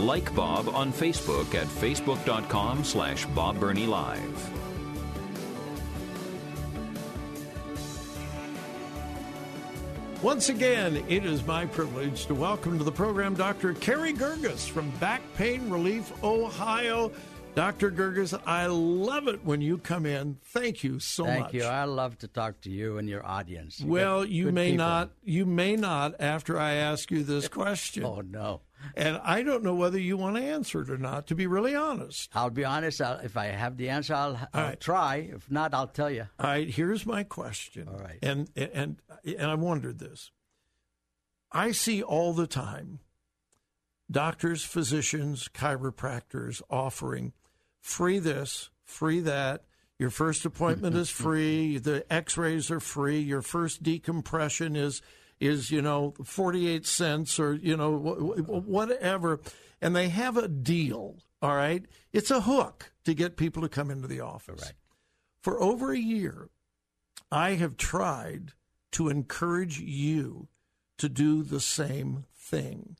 Like Bob on Facebook at facebook.com slash Bob Burney Live. Once again, it is my privilege to welcome to the program Dr. Carey Girgis from Back Pain Relief, Ohio. Dr. Girgis, I love it when you come in. Thank you so Thank much. Thank you. I love to talk to you and your audience. You well, you may people. not. You may not after I ask you this oh, question. Oh no. And I don't know whether you want to answer it or not. To be really honest. I'll be honest. I'll, if I have the answer, I'll, I'll try. If not, I'll tell you. All right, here's my question. All right. And and and I wondered this. I see all the time doctors, physicians, chiropractors offering free this, free that. Your first appointment is free. The X-rays are free. Your first decompression is is you know 48 cents or you know wh- wh- whatever and they have a deal all right it's a hook to get people to come into the office Right. for over a year I have tried to encourage you to do the same thing.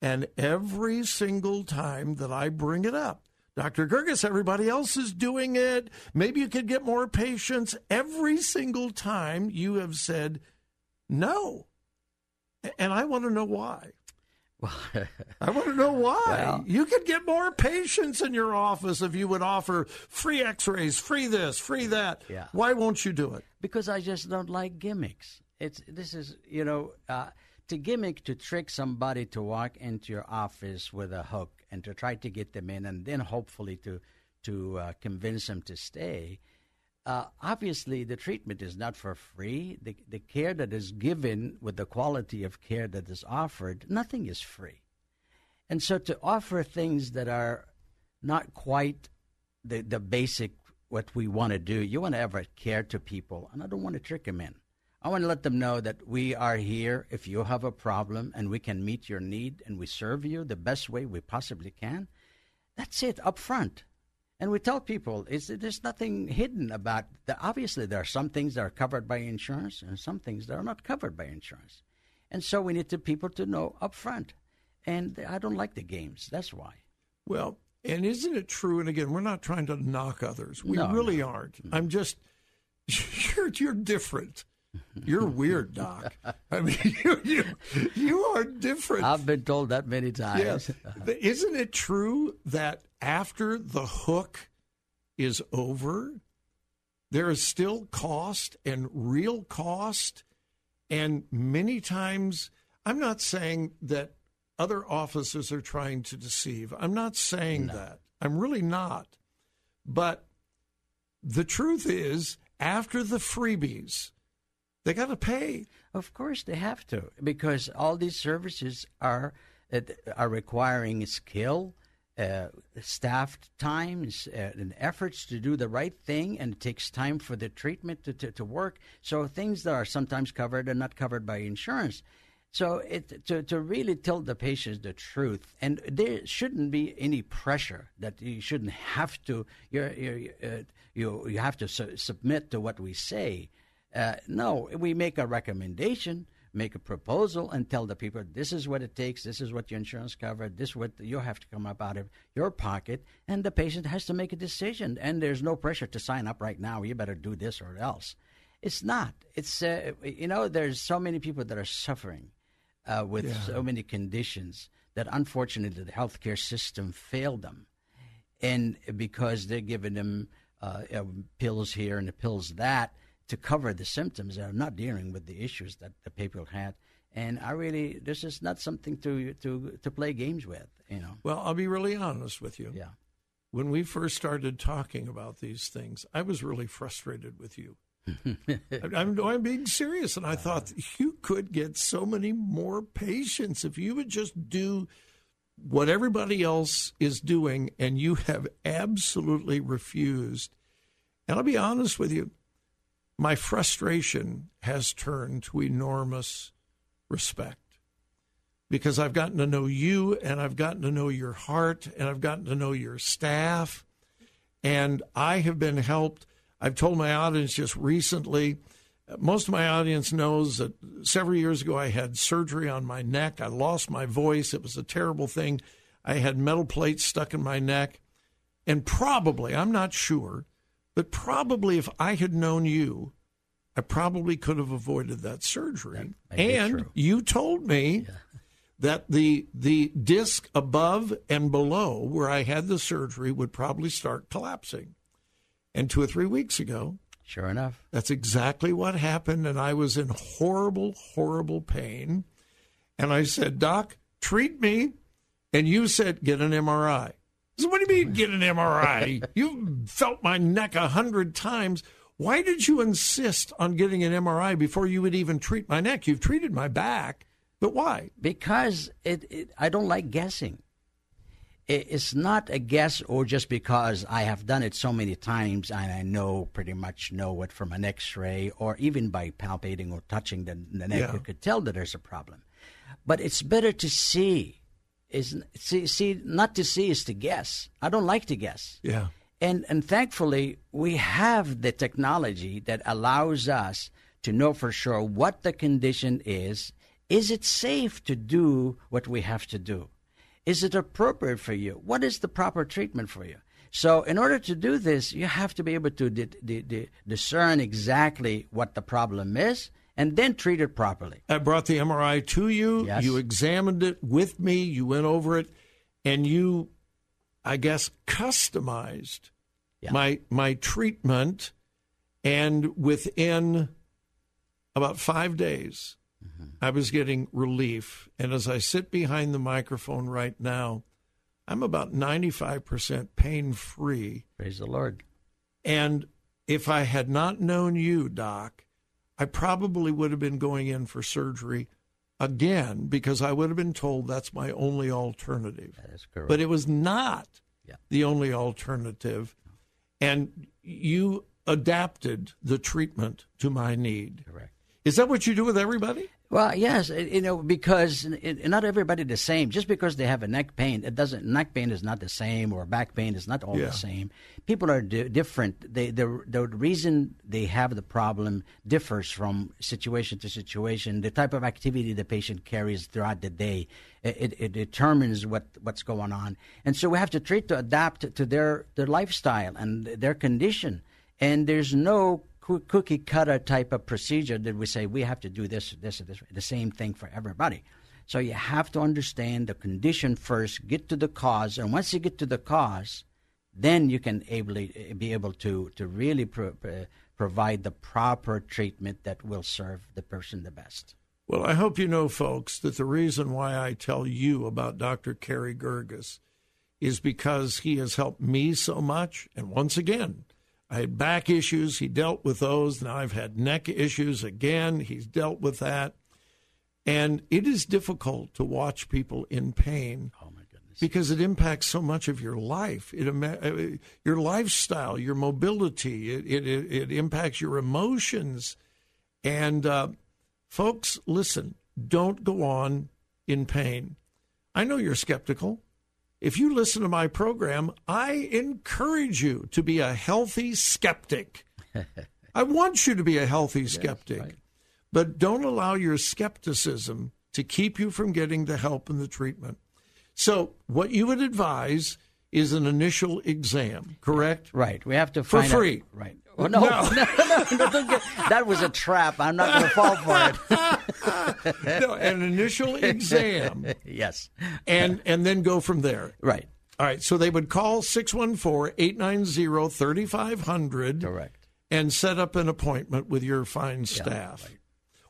And every single time that I bring it up, Dr. Girgis, everybody else is doing it. Maybe you could get more patients. Every single time you have said no. And I want to know why. I want to know why. Well- you could get more patients in your office if you would offer free x rays, free this, free that. Yeah. Why won't you do it? because I just don't like gimmicks. It's this is you know uh, to gimmick to trick somebody to walk into your office with a hook and to try to get them in and then hopefully to to uh, convince them to stay. Uh, obviously, the treatment is not for free. The the care that is given with the quality of care that is offered, nothing is free. And so to offer things that are not quite the, the basic what we want to do, you want to ever care to people, and I don't want to trick them in. I want to let them know that we are here if you have a problem and we can meet your need and we serve you the best way we possibly can. That's it up front. And we tell people it's, there's nothing hidden about the obviously there are some things that are covered by insurance and some things that are not covered by insurance. And so we need the people to know up front. And I don't like the games. That's why. Well, and isn't it true? And again, we're not trying to knock others. We No, really no. aren't. I'm just you're you're different. You're weird, Doc. I mean, you you, you are different. I've been told that many times. yes. Isn't it true that after the hook is over, there is still cost and real cost, and many times I'm not saying that other officers are trying to deceive. I'm not saying that. I'm really not. But the truth is, after the freebies, they got to pay. Of course, they have to because all these services are uh, are requiring skill, uh, staff time, uh, and efforts to do the right thing, and it takes time for the treatment to, to, to work. So things that are sometimes covered are not covered by insurance. So it, to to really tell the patients the truth, and there shouldn't be any pressure that you shouldn't have to. You're, uh, you you have to su- submit to what we say. Uh, no, we make a recommendation, make a proposal, and tell the people this is what it takes, this is what your insurance covered, this is what you have to come up out of your pocket, and the patient has to make a decision. And there's no pressure to sign up right now. You better do this or else. It's not. It's uh, you know there's so many people that are suffering uh, with so many conditions that unfortunately the healthcare system failed them, and because they're giving them uh, uh, pills here and the pills that to cover the symptoms, they're not dealing with the issues that the people had. And I really, this is not something to to to play games with, you know. Well, I'll be really honest with you. Yeah. When we first started talking about these things, I was really frustrated with you. I'm, I'm being serious. And I thought uh-huh. you could get so many more patients if you would just do what everybody else is doing, and you have absolutely refused. And I'll be honest with you, my frustration has turned to enormous respect because I've gotten to know you and I've gotten to know your heart and I've gotten to know your staff. And I have been helped. I've told my audience just recently, most of my audience knows that several years ago I had surgery on my neck. I lost my voice. It was a terrible thing. I had metal plates stuck in my neck. And probably, I'm not sure, but probably if I had known you, I probably could have avoided that surgery. That and you told me that the the disc above and below where I had the surgery would probably start collapsing. And two or three weeks ago, Sure enough. that's exactly what happened. And I was in horrible, horrible pain. And I said, Doc, treat me. And you said, get an MRI. Said, what do you mean, get an MRI? You've felt my neck a hundred times. Why did you insist on getting an MRI before you would even treat my neck? You've treated my back, but why? Because it, it I don't like guessing. It, it's not a guess or just because I have done it so many times and I know pretty much know it from an X-ray or even by palpating or touching the, the neck, Yeah. you could tell that there's a problem. But it's better to see. Is see, see not to see is to guess. I don't like to guess. Yeah. And and thankfully we have the technology that allows us to know for sure what the condition is. Is it safe to do what we have to do? Is it appropriate for you? What is the proper treatment for you? So, in order to do this, you have to be able to di- di- di- discern exactly what the problem is and then treat it properly. I brought the MRI to you. Yes. You examined it with me. You went over it, and you, I guess, customized Yeah. my my treatment. And within about five days, mm-hmm. I was getting relief. And as I sit behind the microphone right now, I'm about ninety five percent pain free. Praise the Lord. And if I had not known you, Doc, I probably would have been going in for surgery again because I would have been told that's my only alternative. That is correct. But it was not Yeah. the only alternative. And you adapted the treatment to my need. correct. Is that what you do with everybody? Well, yes, you know, because it, not everybody the same. Just because they have a neck pain, it doesn't. Neck pain is not the same, or back pain is not all Yeah. the same. People are di- different. They, the the reason they have the problem differs from situation to situation. The type of activity the patient carries throughout the day, it, it, it determines what what's going on, and so we have to treat to adapt to their their lifestyle and their condition. And there's no cookie cutter type of procedure that we say we have to do this, this, this, the same thing for everybody. So you have to understand the condition first, get to the cause, and once you get to the cause, then you can ably, eh, be able to to really pro- provide the proper treatment that will serve the person the best. Well, I hope you know, folks, that the reason why I tell you about Dr. Carey Girgis is because he has helped me so much. And once again, I had back issues. He dealt with those. Now I've had neck issues again. He's dealt with that. And it is difficult to watch people in pain Oh my goodness! because it impacts so much of your life. It uh, your lifestyle, your mobility. It it, it, it impacts your emotions. And uh, folks, listen. Don't go on in pain. I know you're skeptical. If you listen to my program, I encourage you to be a healthy skeptic. I want you to be a healthy skeptic. But don't allow your skepticism to keep you from getting the help and the treatment. So, what you would advise is an initial exam, correct? Right, we have to For find out- free. right. Well, no, no, no, no, don't get- that was a trap. I'm not going to fall for it. No, an initial exam, yes, and and then go from there. right, All right. So they would call 614-890-3500 correct. and set up an appointment with your fine staff.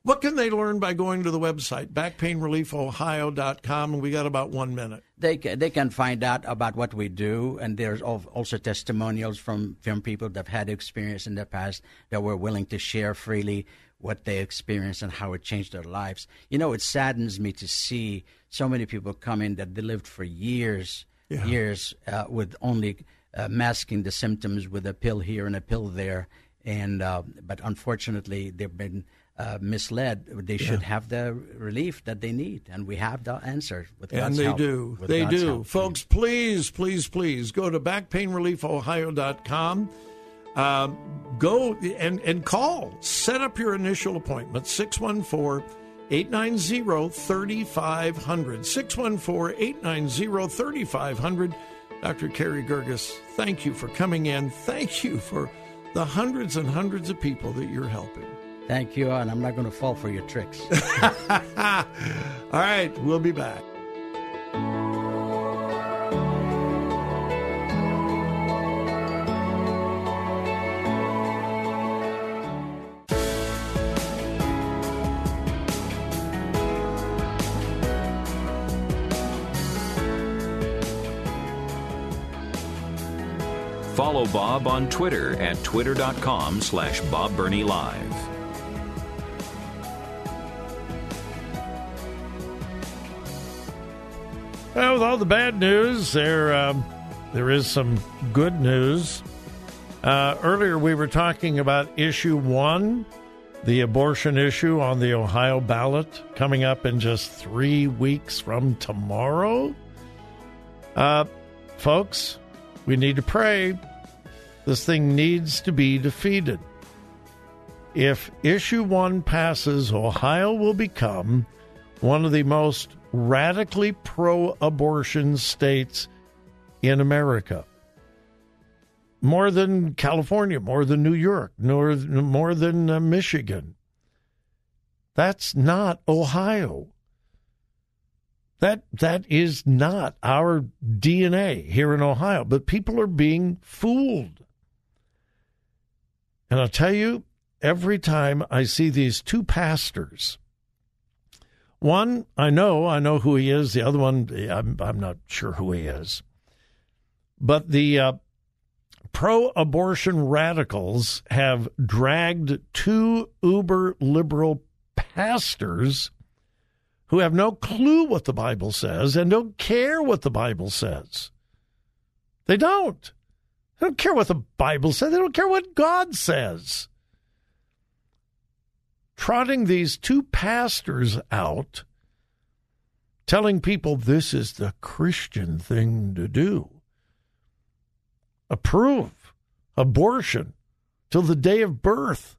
What can they learn by going to the website, backpainreliefohio.com? And we got about one minute. They can, they can find out about what we do, and there's also testimonials from, from people that have had experience in the past that were willing to share freely what they experienced and how it changed their lives. You know, it saddens me to see so many people come in that they lived for years, yeah. years uh, with only uh, masking the symptoms with a pill here and a pill there, and uh, but unfortunately they've been uh, misled. They should yeah. have the relief that they need, and we have the answer. With and God's they help, do. They God's do. Help. Folks, please, please, please go to backpainreliefohio.com. Uh, go and, and call. Set up your initial appointment, 614 890 3500. 614 890 3500. Dr. Carey Girgis, thank you for coming in. Thank you for the hundreds and hundreds of people that you're helping. Thank you, and I'm not going to fall for your tricks. All right, we'll be back. Follow Bob on Twitter at twitter.com slash Bob Burney Live. Well, with all the bad news, there um, there is some good news. Uh, earlier, we were talking about issue one, the abortion issue on the Ohio ballot, coming up in just three weeks from tomorrow. Uh, folks, we need to pray. This thing needs to be defeated. If issue one passes, Ohio will become one of the most radically pro abortion states in America. More than California, more than New York, more, more than uh, Michigan. That's not Ohio. That that is not our DNA here in Ohio, but people are being fooled. And I'll tell you, every time I see these two pastors, one I know, I know who he is. The other one, I'm, I'm not sure who he is. But the uh, pro abortion radicals have dragged two uber liberal pastors who have no clue what the Bible says and don't care what the Bible says. They don't. They don't care what the Bible says. They don't care what God says. Trotting these two pastors out, telling people this is the Christian thing to do. Approve abortion till the day of birth.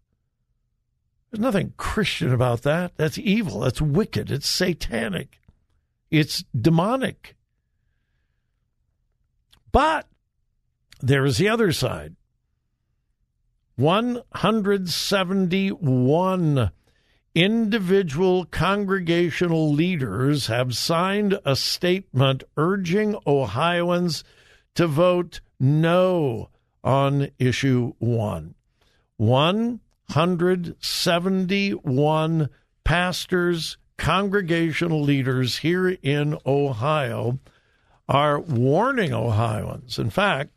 There's nothing Christian about that. That's evil. That's wicked. It's satanic. It's demonic. But there is the other side. 171 individual congregational leaders have signed a statement urging Ohioans to vote no on issue one. 171 pastors, congregational leaders here in Ohio are warning Ohioans. In fact,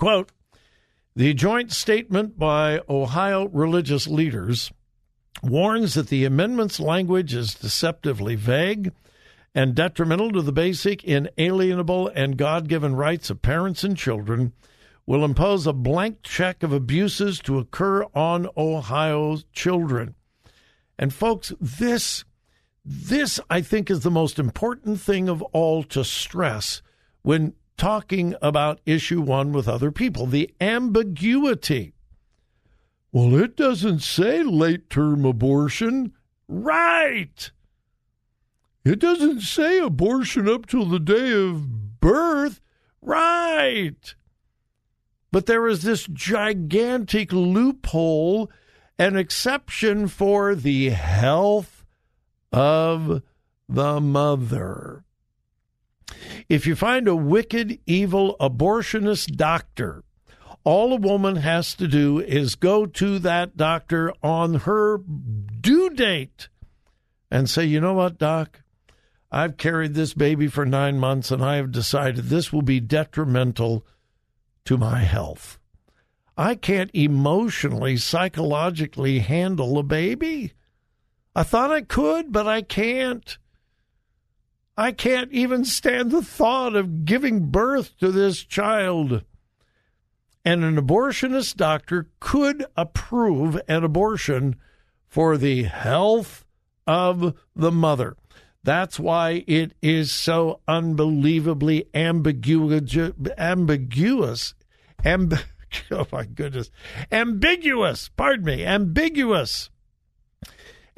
Quote The joint statement by Ohio religious leaders warns that the amendment's language is deceptively vague and detrimental to the basic, inalienable, and God given rights of parents and children, will impose a blank check of abuses to occur on Ohio's children. And folks, this this I think is the most important thing of all to stress when talking about issue one with other people the ambiguity. Well, it doesn't say late term abortion. Right. It doesn't say abortion up till the day of birth. Right. But there is this gigantic loophole, an exception for the health of the mother. If you find a wicked, evil abortionist doctor All a woman has to do is go to that doctor on her due date and say, you know what, doc? I've carried this baby for nine months and I have decided this will be detrimental to my health. I can't emotionally, psychologically handle a baby. I thought I could, but I can't. I can't even stand the thought of giving birth to this child. And an abortionist doctor could approve an abortion for the health of the mother. That's why it is so unbelievably ambiguous. Ambiguous. Amb- oh my goodness. Ambiguous. Pardon me. Ambiguous.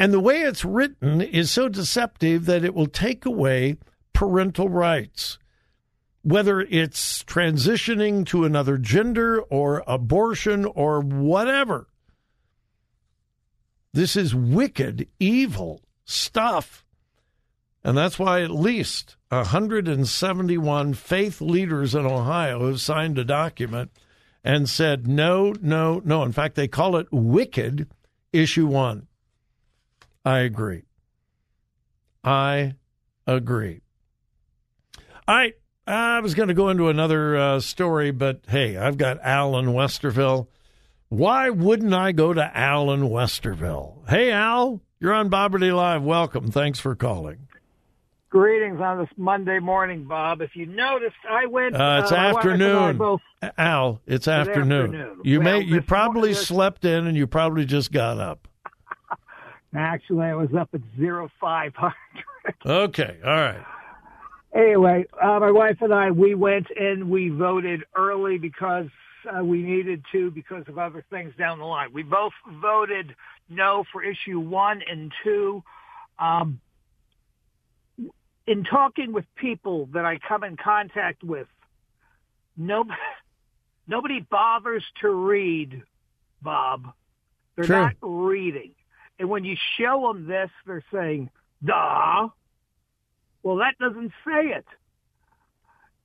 And the way it's written is so deceptive that it will take away parental rights. Whether it's transitioning to another gender or abortion or whatever. This is wicked, evil stuff. And that's why at least 171 faith leaders in Ohio have signed a document and said no, no, no. In fact, they call it wicked issue one. I agree. I agree. All right. I was going to go into another uh, story, but hey, I've got Al in Westerville. Why wouldn't I go to Al in Westerville? Hey, Al, you're on Bob Burney Live. Welcome. Thanks for calling. Greetings on this Monday morning, Bob. If you noticed, I went. Uh, it's uh, afternoon. Both, Al, it's afternoon. afternoon. You Well, may you probably morning- slept in and you probably just got up. Actually, I was up at zero five hundred. Okay, all right. Anyway, uh, my wife and I we went and we voted early because uh, we needed to because of other things down the line. We both voted no for issue one and two. Um, in talking with people that I come in contact with, no, nobody bothers to read, Bob. They're True. not reading. And when you show them this, they're saying, duh. Well, that doesn't say it.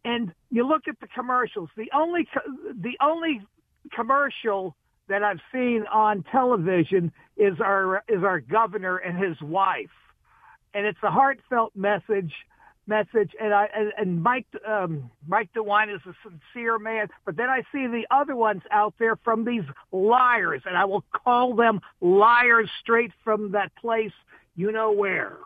And you look at the commercials. The only the only commercial that I've seen on television is our is our governor and his wife, and it's a heartfelt message. Message and I and, and Mike um, Mike DeWine is a sincere man, but then I see the other ones out there from these liars, and I will call them liars straight from that place you know where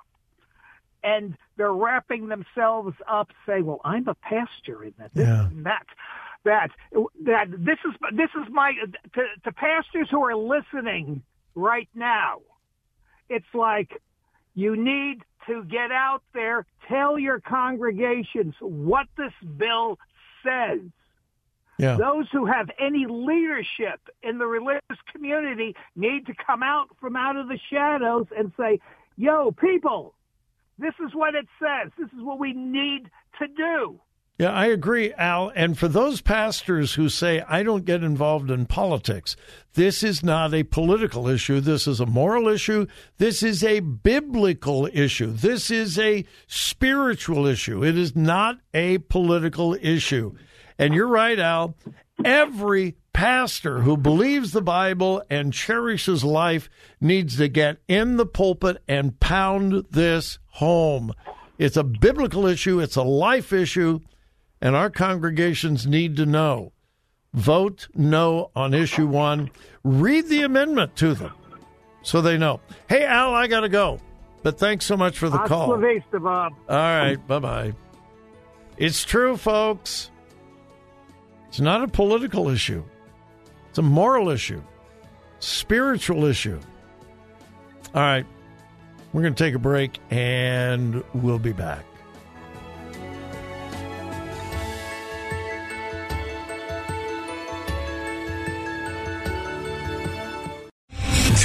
and they're wrapping themselves up saying, "Well, I'm a pastor in that, this Yeah. and that, that, that. This is this is my to, to pastors who are listening right now. It's like you need to get out there, tell your congregations what this bill says." Yeah. Those who have any leadership in the religious community need to come out from out of the shadows and say, yo, people, this is what it says. This is what we need to do. Yeah, I agree, Al. And for those pastors who say, I don't get involved in politics, this is not a political issue. This is a moral issue. This is a biblical issue. This is a spiritual issue. It is not a political issue. And you're right, Al. Every pastor who believes the Bible and cherishes life needs to get in the pulpit and pound this home. It's a biblical issue, it's a life issue, and our congregations need to know. Vote no on issue one. Read the amendment to them so they know. Hey, Al, I got to go. But thanks so much for the Hasta call. vista, Bob. All right, bye bye. It's true, folks. It's not a political issue, it's a moral issue, spiritual issue. All right, we're going to take a break and we'll be back.